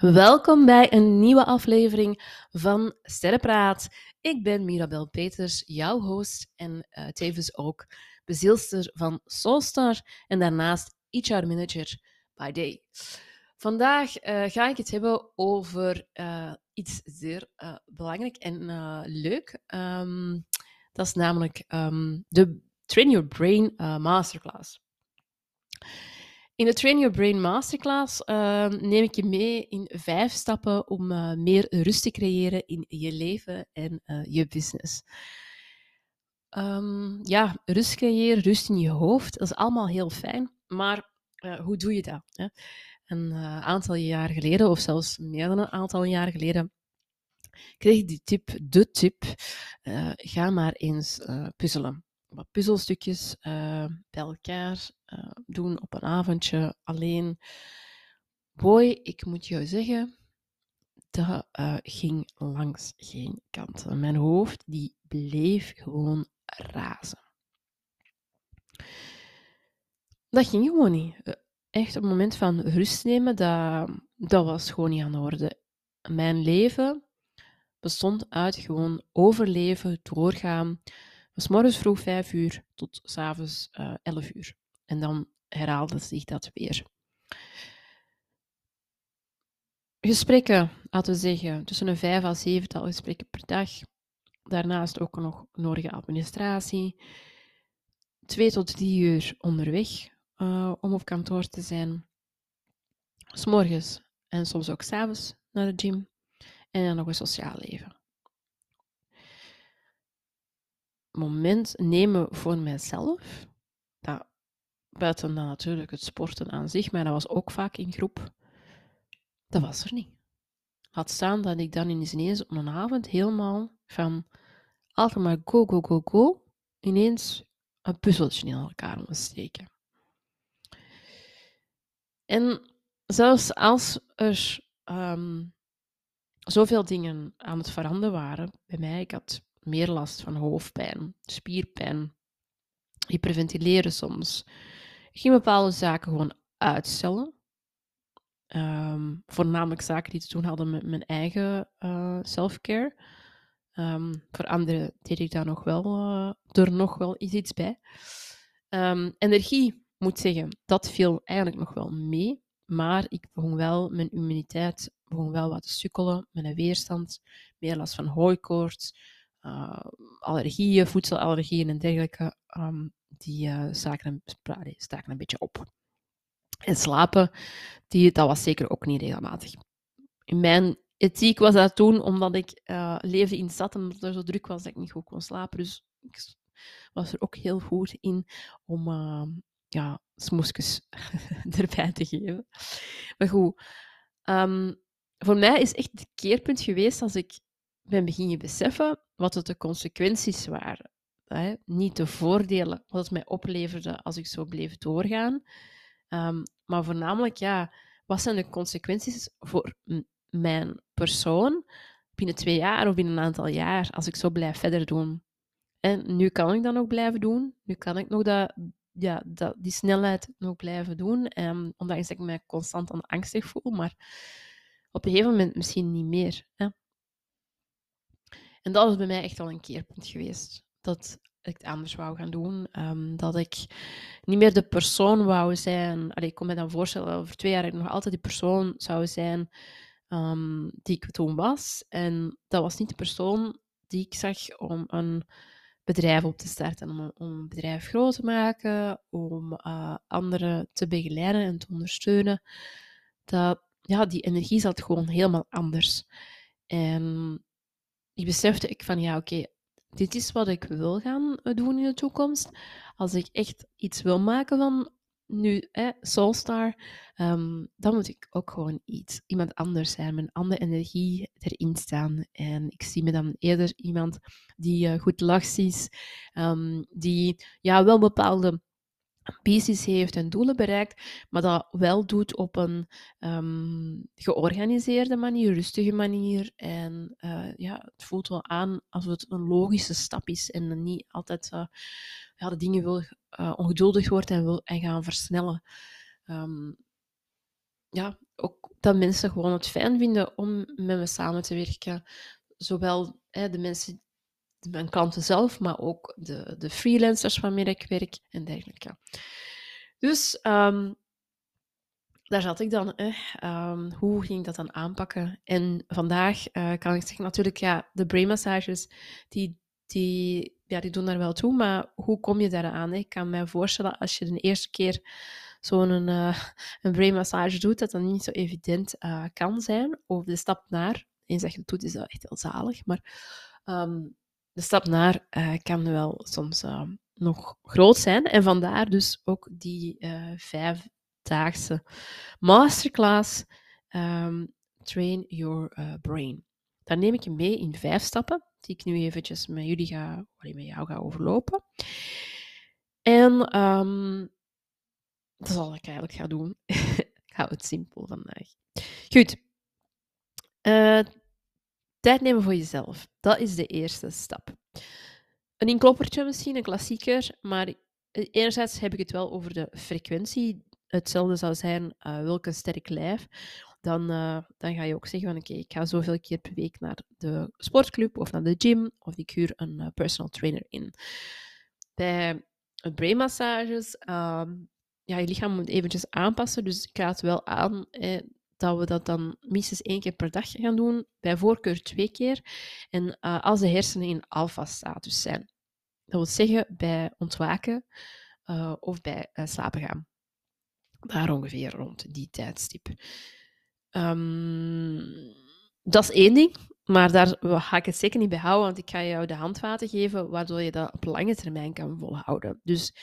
Welkom bij een nieuwe aflevering van Sterrenpraat. Ik ben Mirabel Peters, jouw host en uh, tevens ook bezielster van Soulstar en daarnaast HR Manager by Day. Vandaag uh, ga ik het hebben over uh, iets zeer belangrijk en leuk. Um, dat is namelijk um, de Train Your Brain Masterclass. In de Train Your Brain Masterclass uh, neem ik je mee in vijf stappen om uh, meer rust te creëren in je leven en uh, je business. Um, ja, rust creëren, rust in je hoofd, dat is allemaal heel fijn. Maar hoe doe je dat? Hè? Een aantal jaar geleden, of zelfs meer dan een aantal jaar geleden, kreeg ik die tip, de tip, ga maar eens puzzelen wat puzzelstukjes uh, bij elkaar uh, doen op een avondje alleen. Boy, ik moet jou zeggen, dat uh, ging langs geen kanten. Mijn hoofd die bleef gewoon razen. Dat ging gewoon niet. Echt op het moment van rust nemen, dat, dat was gewoon niet aan de orde. Mijn leven bestond uit gewoon overleven, doorgaan, van morgens vroeg 5 uur tot s avonds uh, 11 uur. En dan herhaalde zich dat weer. Gesprekken, laten we zeggen, tussen een vijf à zevental gesprekken per dag. Daarnaast ook nog nodige administratie. Twee tot drie uur onderweg uh, om op kantoor te zijn. S'morgens en soms ook s'avonds naar de gym. En dan nog een sociaal leven. Moment nemen voor mijzelf, dat, buiten dan natuurlijk het sporten aan zich, maar dat was ook vaak in groep, dat was er niet. Had staan dat ik dan ineens op een avond helemaal van altijd maar go, go, go, go, ineens een puzzeltje in elkaar moest steken. En zelfs als er um, zoveel dingen aan het veranderen waren bij mij, ik had meer last van hoofdpijn, spierpijn, hyperventileren soms. Ik ging bepaalde zaken gewoon uitstellen. Um, voornamelijk zaken die te doen hadden met mijn eigen uh, self-care. Um, voor anderen deed ik daar nog wel, uh, nog wel iets bij. Um, energie, moet zeggen, dat viel eigenlijk nog wel mee. Maar ik begon wel, mijn immuniteit begon wel wat te sukkelen. Mijn weerstand, meer last van hooikoorts, uh, allergieën, voedselallergieën en dergelijke, um, die uh, staken, een, een beetje op. En slapen, die, dat was zeker ook niet regelmatig. In mijn ethiek was dat toen omdat ik uh, leefde in stad en omdat er zo druk was dat ik niet goed kon slapen. Dus ik was er ook heel goed in om uh, ja, smoesjes erbij te geven. Maar goed, um, voor mij is echt het keerpunt geweest als ik ben beginnen beseffen wat het de consequenties waren. Hè? Niet de voordelen, wat het mij opleverde als ik zo bleef doorgaan. Um, maar voornamelijk, ja, wat zijn de consequenties voor mijn persoon binnen twee jaar of binnen een aantal jaar als ik zo blijf verder doen? En nu kan ik dat nog blijven doen. Nu kan ik nog dat, ja, dat, die snelheid nog blijven doen. Um, ondanks dat ik me constant aan angstig voel. Maar op een gegeven moment misschien niet meer. Hè? En dat is bij mij echt wel een keerpunt geweest. Dat ik het anders wou gaan doen. Um, dat ik niet meer de persoon wou zijn. Allee, ik kon me dan voorstellen dat over twee jaar ik nog altijd die persoon zou zijn um, die ik toen was. En dat was niet de persoon die ik zag om een bedrijf op te starten. Om, om een bedrijf groot te maken, om uh, anderen te begeleiden en te ondersteunen. Dat, ja, die energie zat gewoon helemaal anders. En besefte ik van ja, oké, dit is wat ik wil gaan eh, doen in de toekomst. Als ik echt iets wil maken van nu, hè, Soulstar, um, dan moet ik ook gewoon iets, iemand anders zijn, een andere energie erin staan. En ik zie me dan eerder iemand die uh, goed lacht is, um, die ja, wel bepaalde ambities heeft en doelen bereikt, maar dat wel doet op een um, georganiseerde manier, rustige manier. En uh, ja, het voelt wel aan alsof het een logische stap is en niet altijd uh, ja, de dingen wil uh, ongeduldig wordt en, wil, en gaan versnellen. Um, ja, ook dat mensen gewoon het fijn vinden om met me samen te werken. Zowel hè, de mensen, mijn klanten zelf, maar ook de, de freelancers waarmee ik werk en dergelijke. Dus um, daar zat ik dan. Hè. hoe ging ik dat dan aanpakken? En vandaag uh, kan ik zeggen, natuurlijk, ja, de brainmassages, die, die, ja, die doen daar wel toe, maar hoe kom je daaraan? Ik kan me voorstellen, als je de eerste keer zo'n uh, een brainmassage doet, dat dat niet zo evident uh, kan zijn. Of de stap naar, eens dat je het doet, is dat echt wel zalig, maar um, de stap naar uh, kan wel soms nog groot zijn. En vandaar dus ook die vijf daagse masterclass um, Train Your Brain. Daar neem ik je mee in vijf stappen, die ik nu eventjes met jullie ga, met jou ga overlopen. En um, dat is al ik eigenlijk ga doen. ik hou het simpel vandaag. Goed. Tijd nemen voor jezelf. Dat is de eerste stap. Een inkloppertje misschien, een klassieker, maar eh, enerzijds heb ik het wel over de frequentie hetzelfde zou zijn, uh, welke sterk lijf, dan, uh, dan ga je ook zeggen van oké, ik ga zoveel keer per week naar de sportclub of naar de gym of ik huur een uh, personal trainer in. Bij brainmassages, um, ja, je lichaam moet eventjes aanpassen, dus ik raad wel aan eh, dat we dat dan minstens één keer per dag gaan doen, bij voorkeur twee keer, en als de hersenen in alfa-status zijn. Dat wil zeggen bij ontwaken of bij slapen gaan. Daar ongeveer rond die tijdstip. Um, dat is één ding, maar daar ga ik het zeker niet bij houden, want ik ga jou de handvaten geven waardoor je dat op lange termijn kan volhouden. Dus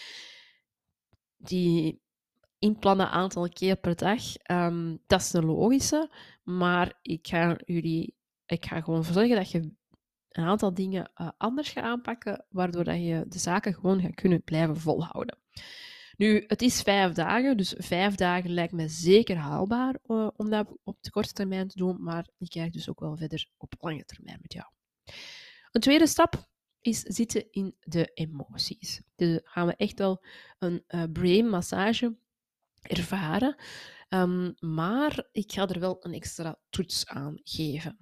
die inplannen aantal keer per dag, um, dat is een logische, maar ik ga jullie, ik ga gewoon zorgen dat je een aantal dingen uh, anders gaat aanpakken, waardoor dat je de zaken gewoon gaat kunnen blijven volhouden. Nu, het is vijf dagen, dus vijf dagen lijkt me zeker haalbaar uh, om dat op de korte termijn te doen, maar ik kijk dus ook wel verder op lange termijn met jou. Een tweede stap is zitten in de emoties. Dus gaan we echt wel een uh, brain massage ervaren, um, maar ik ga er wel een extra toets aan geven.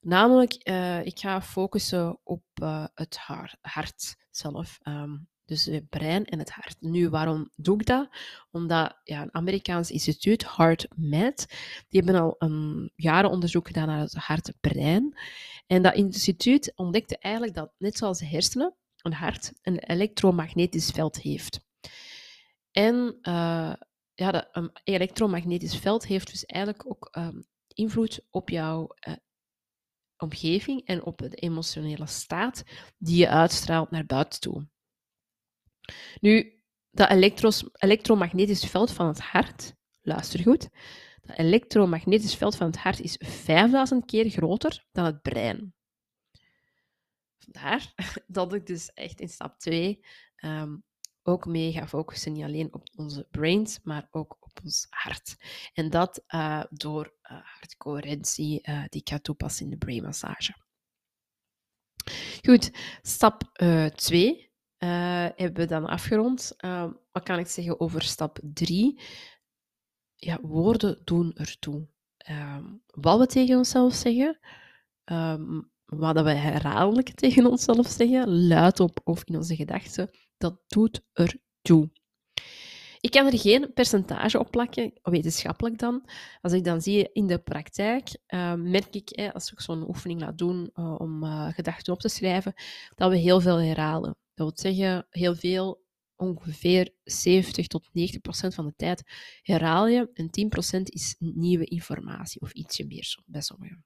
Namelijk, uh, ik ga focussen op uh, het hart zelf. Um, dus het brein en het hart. Nu, waarom doe ik dat? Omdat ja, een Amerikaans instituut, HeartMath, die hebben al een jaren onderzoek gedaan naar het hart-brein. En dat instituut ontdekte eigenlijk dat, net zoals de hersenen, een hart een elektromagnetisch veld heeft. En uh, ja, dat, een elektromagnetisch veld heeft dus eigenlijk ook um, invloed op jouw uh, omgeving en op de emotionele staat die je uitstraalt naar buiten toe. Nu, dat elektromagnetisch veld van het hart, luister goed, dat elektromagnetisch veld van het hart is 5000 keer groter dan het brein. Vandaar dat ik dus echt in stap 2 um, ehm, ook mee ga focussen, niet alleen op onze brains, maar ook op ons hart. En dat uh, door uh, hartcoherentie uh, die ik ga toepassen in de brainmassage. Goed, stap 2 uh, hebben we dan afgerond. Wat kan ik zeggen over stap 3? Ja, woorden doen ertoe. Uh, wat we tegen onszelf zeggen, um, wat we herhaaldelijk tegen onszelf zeggen, luidop of in onze gedachten, dat doet ertoe. Ik kan er geen percentage op plakken, wetenschappelijk dan. Als ik dan zie in de praktijk, uh, merk ik, als ik zo'n oefening laat doen uh, om uh, gedachten op te schrijven, dat we heel veel herhalen. Dat wil zeggen, heel veel, ongeveer 70 tot 90 procent van de tijd herhaal je en 10 procent is nieuwe informatie of ietsje meer bij sommigen.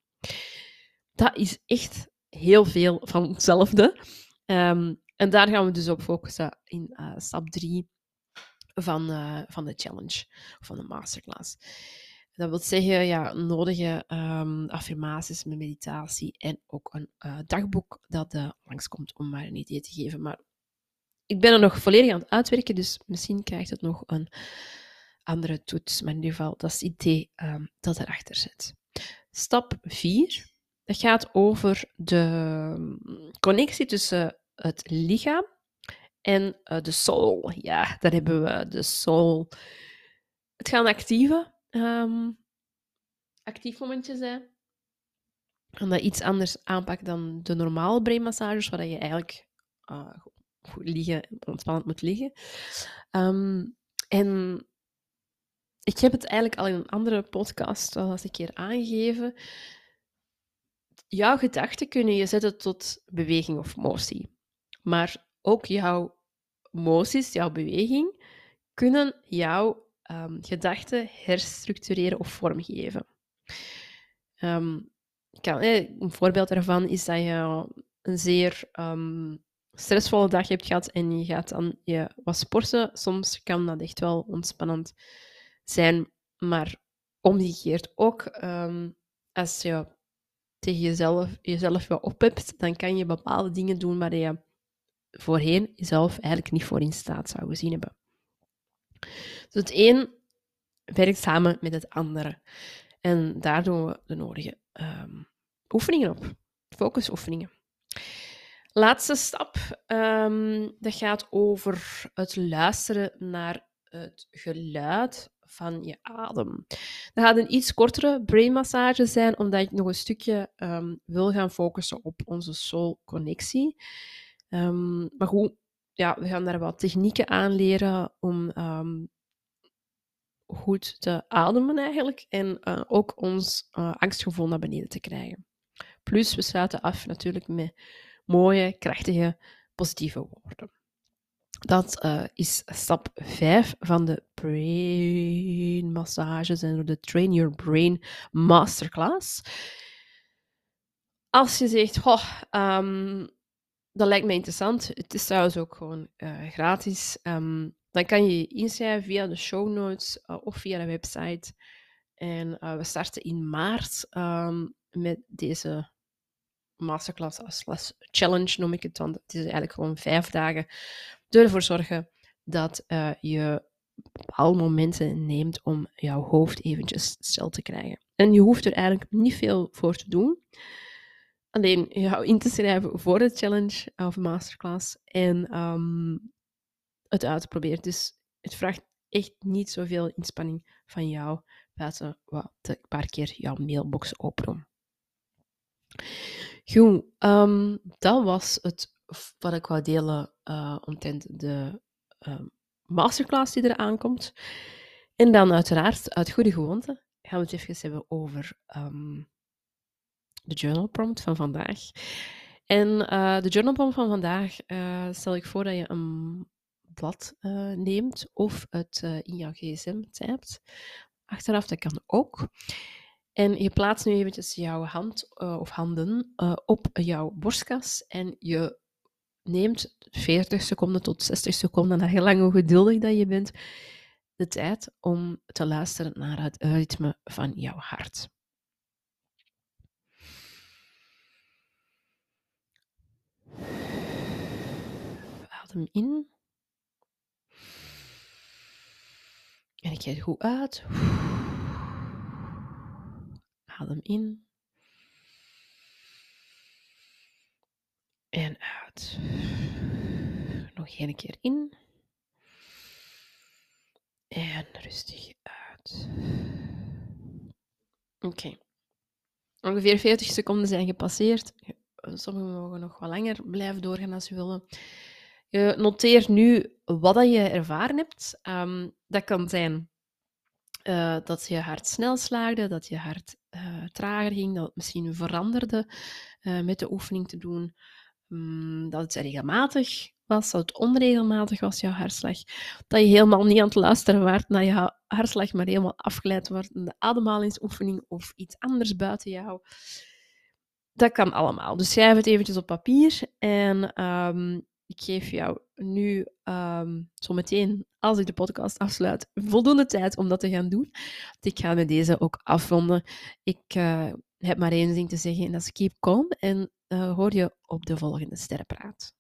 Dat is echt heel veel van hetzelfde. Um, en daar gaan we dus op focussen in uh, stap 3 van, uh, van de challenge, van de masterclass. Dat wil zeggen, ja, nodige um, affirmaties met meditatie en ook een uh, dagboek dat uh, langskomt om maar een idee te geven. Maar ik ben er nog volledig aan het uitwerken, dus misschien krijgt het nog een andere toets. Maar in ieder geval, dat is het idee um, dat erachter zit. Stap 4, dat gaat over de ehm, connectie tussen het lichaam en uh, de soul. Ja, daar hebben we de soul. Het gaan actieve ehm, actief momentje zijn. En dat iets anders aanpakt dan de normale brainmassages, waar je eigenlijk uh, goed liggen, ontspannend moet liggen. Ehm, en ik heb het eigenlijk al in een andere podcast al eens een keer aangegeven. Jouw gedachten kunnen je zetten tot beweging of motie. Maar ook jouw moties, jouw beweging, kunnen jouw um, gedachten herstructureren of vormgeven. Um, kan, een voorbeeld daarvan is dat je een zeer um, stressvolle dag hebt gehad en je gaat dan je wat sporten. Soms kan dat echt wel ontspannend zijn, maar omgekeerd ook. als je tegen jezelf, jezelf wat ophebt, dan kan je bepaalde dingen doen waar je voorheen jezelf eigenlijk niet voor in staat zou gezien hebben. Dus het een werkt samen met het andere. En daar doen we de nodige um, oefeningen op. Focusoefeningen. Laatste stap, um, dat gaat over het luisteren naar het geluid van je adem. Dat gaat een iets kortere brainmassage zijn, omdat ik nog een stukje um, wil gaan focussen op onze soul-connectie. Um, maar goed, ja, we gaan daar wat technieken aan leren om um, goed te ademen eigenlijk en uh, ook ons uh, angstgevoel naar beneden te krijgen. Plus, we sluiten af natuurlijk met mooie, krachtige, positieve woorden. Dat uh, is stap 5 van de brain massages en de Train Your Brain Masterclass. Als je zegt, oh, dat lijkt me interessant. Het is trouwens ook gewoon uh, gratis. Um, dan kan je je inschrijven via de show notes uh, of via de website. En uh, we starten in maart um, met deze masterclass als challenge, noem ik het dan. Het is eigenlijk gewoon vijf dagen. Ervoor zorgen dat je bepaalde momenten neemt om jouw hoofd eventjes stil te krijgen. En je hoeft er eigenlijk niet veel voor te doen alleen jou in te schrijven voor de challenge of masterclass en um, het uit te proberen. Dus het vraagt echt niet zoveel inspanning van jou, buiten wat een paar keer jouw mailbox openen. Goed, um, dat was het wat ik wou delen uh, omtrent de uh, masterclass die eraan komt. En dan uiteraard, uit goede gewoonte, gaan we het even hebben over de journal prompt van vandaag. En uh, de journal prompt van vandaag uh, stel ik voor dat je een blad uh, neemt of het in jouw gsm typt. Achteraf, dat kan ook. En je plaatst nu eventjes jouw hand of handen op jouw borstkas en je neemt 40 seconden tot 60 seconden, naar heel lang hoe geduldig dat je bent, de tijd om te luisteren naar het ritme van jouw hart. Adem in. En ik het goed uit. Adem in. En uit. Nog één keer in. En rustig uit. Oké. Ongeveer 40 seconden zijn gepasseerd. Sommigen mogen nog wat langer blijven doorgaan als ze willen. Je noteert nu wat je ervaren hebt. Um, dat kan zijn uh, dat je hart snel slaagde, dat je hart uh, trager ging, dat het misschien veranderde uh, met de oefening te doen, um, dat het regelmatig was, dat het onregelmatig was, jouw hartslag, dat je helemaal niet aan het luisteren werd naar je hartslag, maar helemaal afgeleid wordt in de ademhalingsoefening of iets anders buiten jou. Dat kan allemaal. Dus schrijf het eventjes op papier en um, ik geef jou nu um, zo meteen, als ik de podcast afsluit, voldoende tijd om dat te gaan doen. ik ga met deze ook afronden. Ik uh, heb maar één ding te zeggen en dat is keep calm. En uh, hoor je op de volgende Sterrenpraat.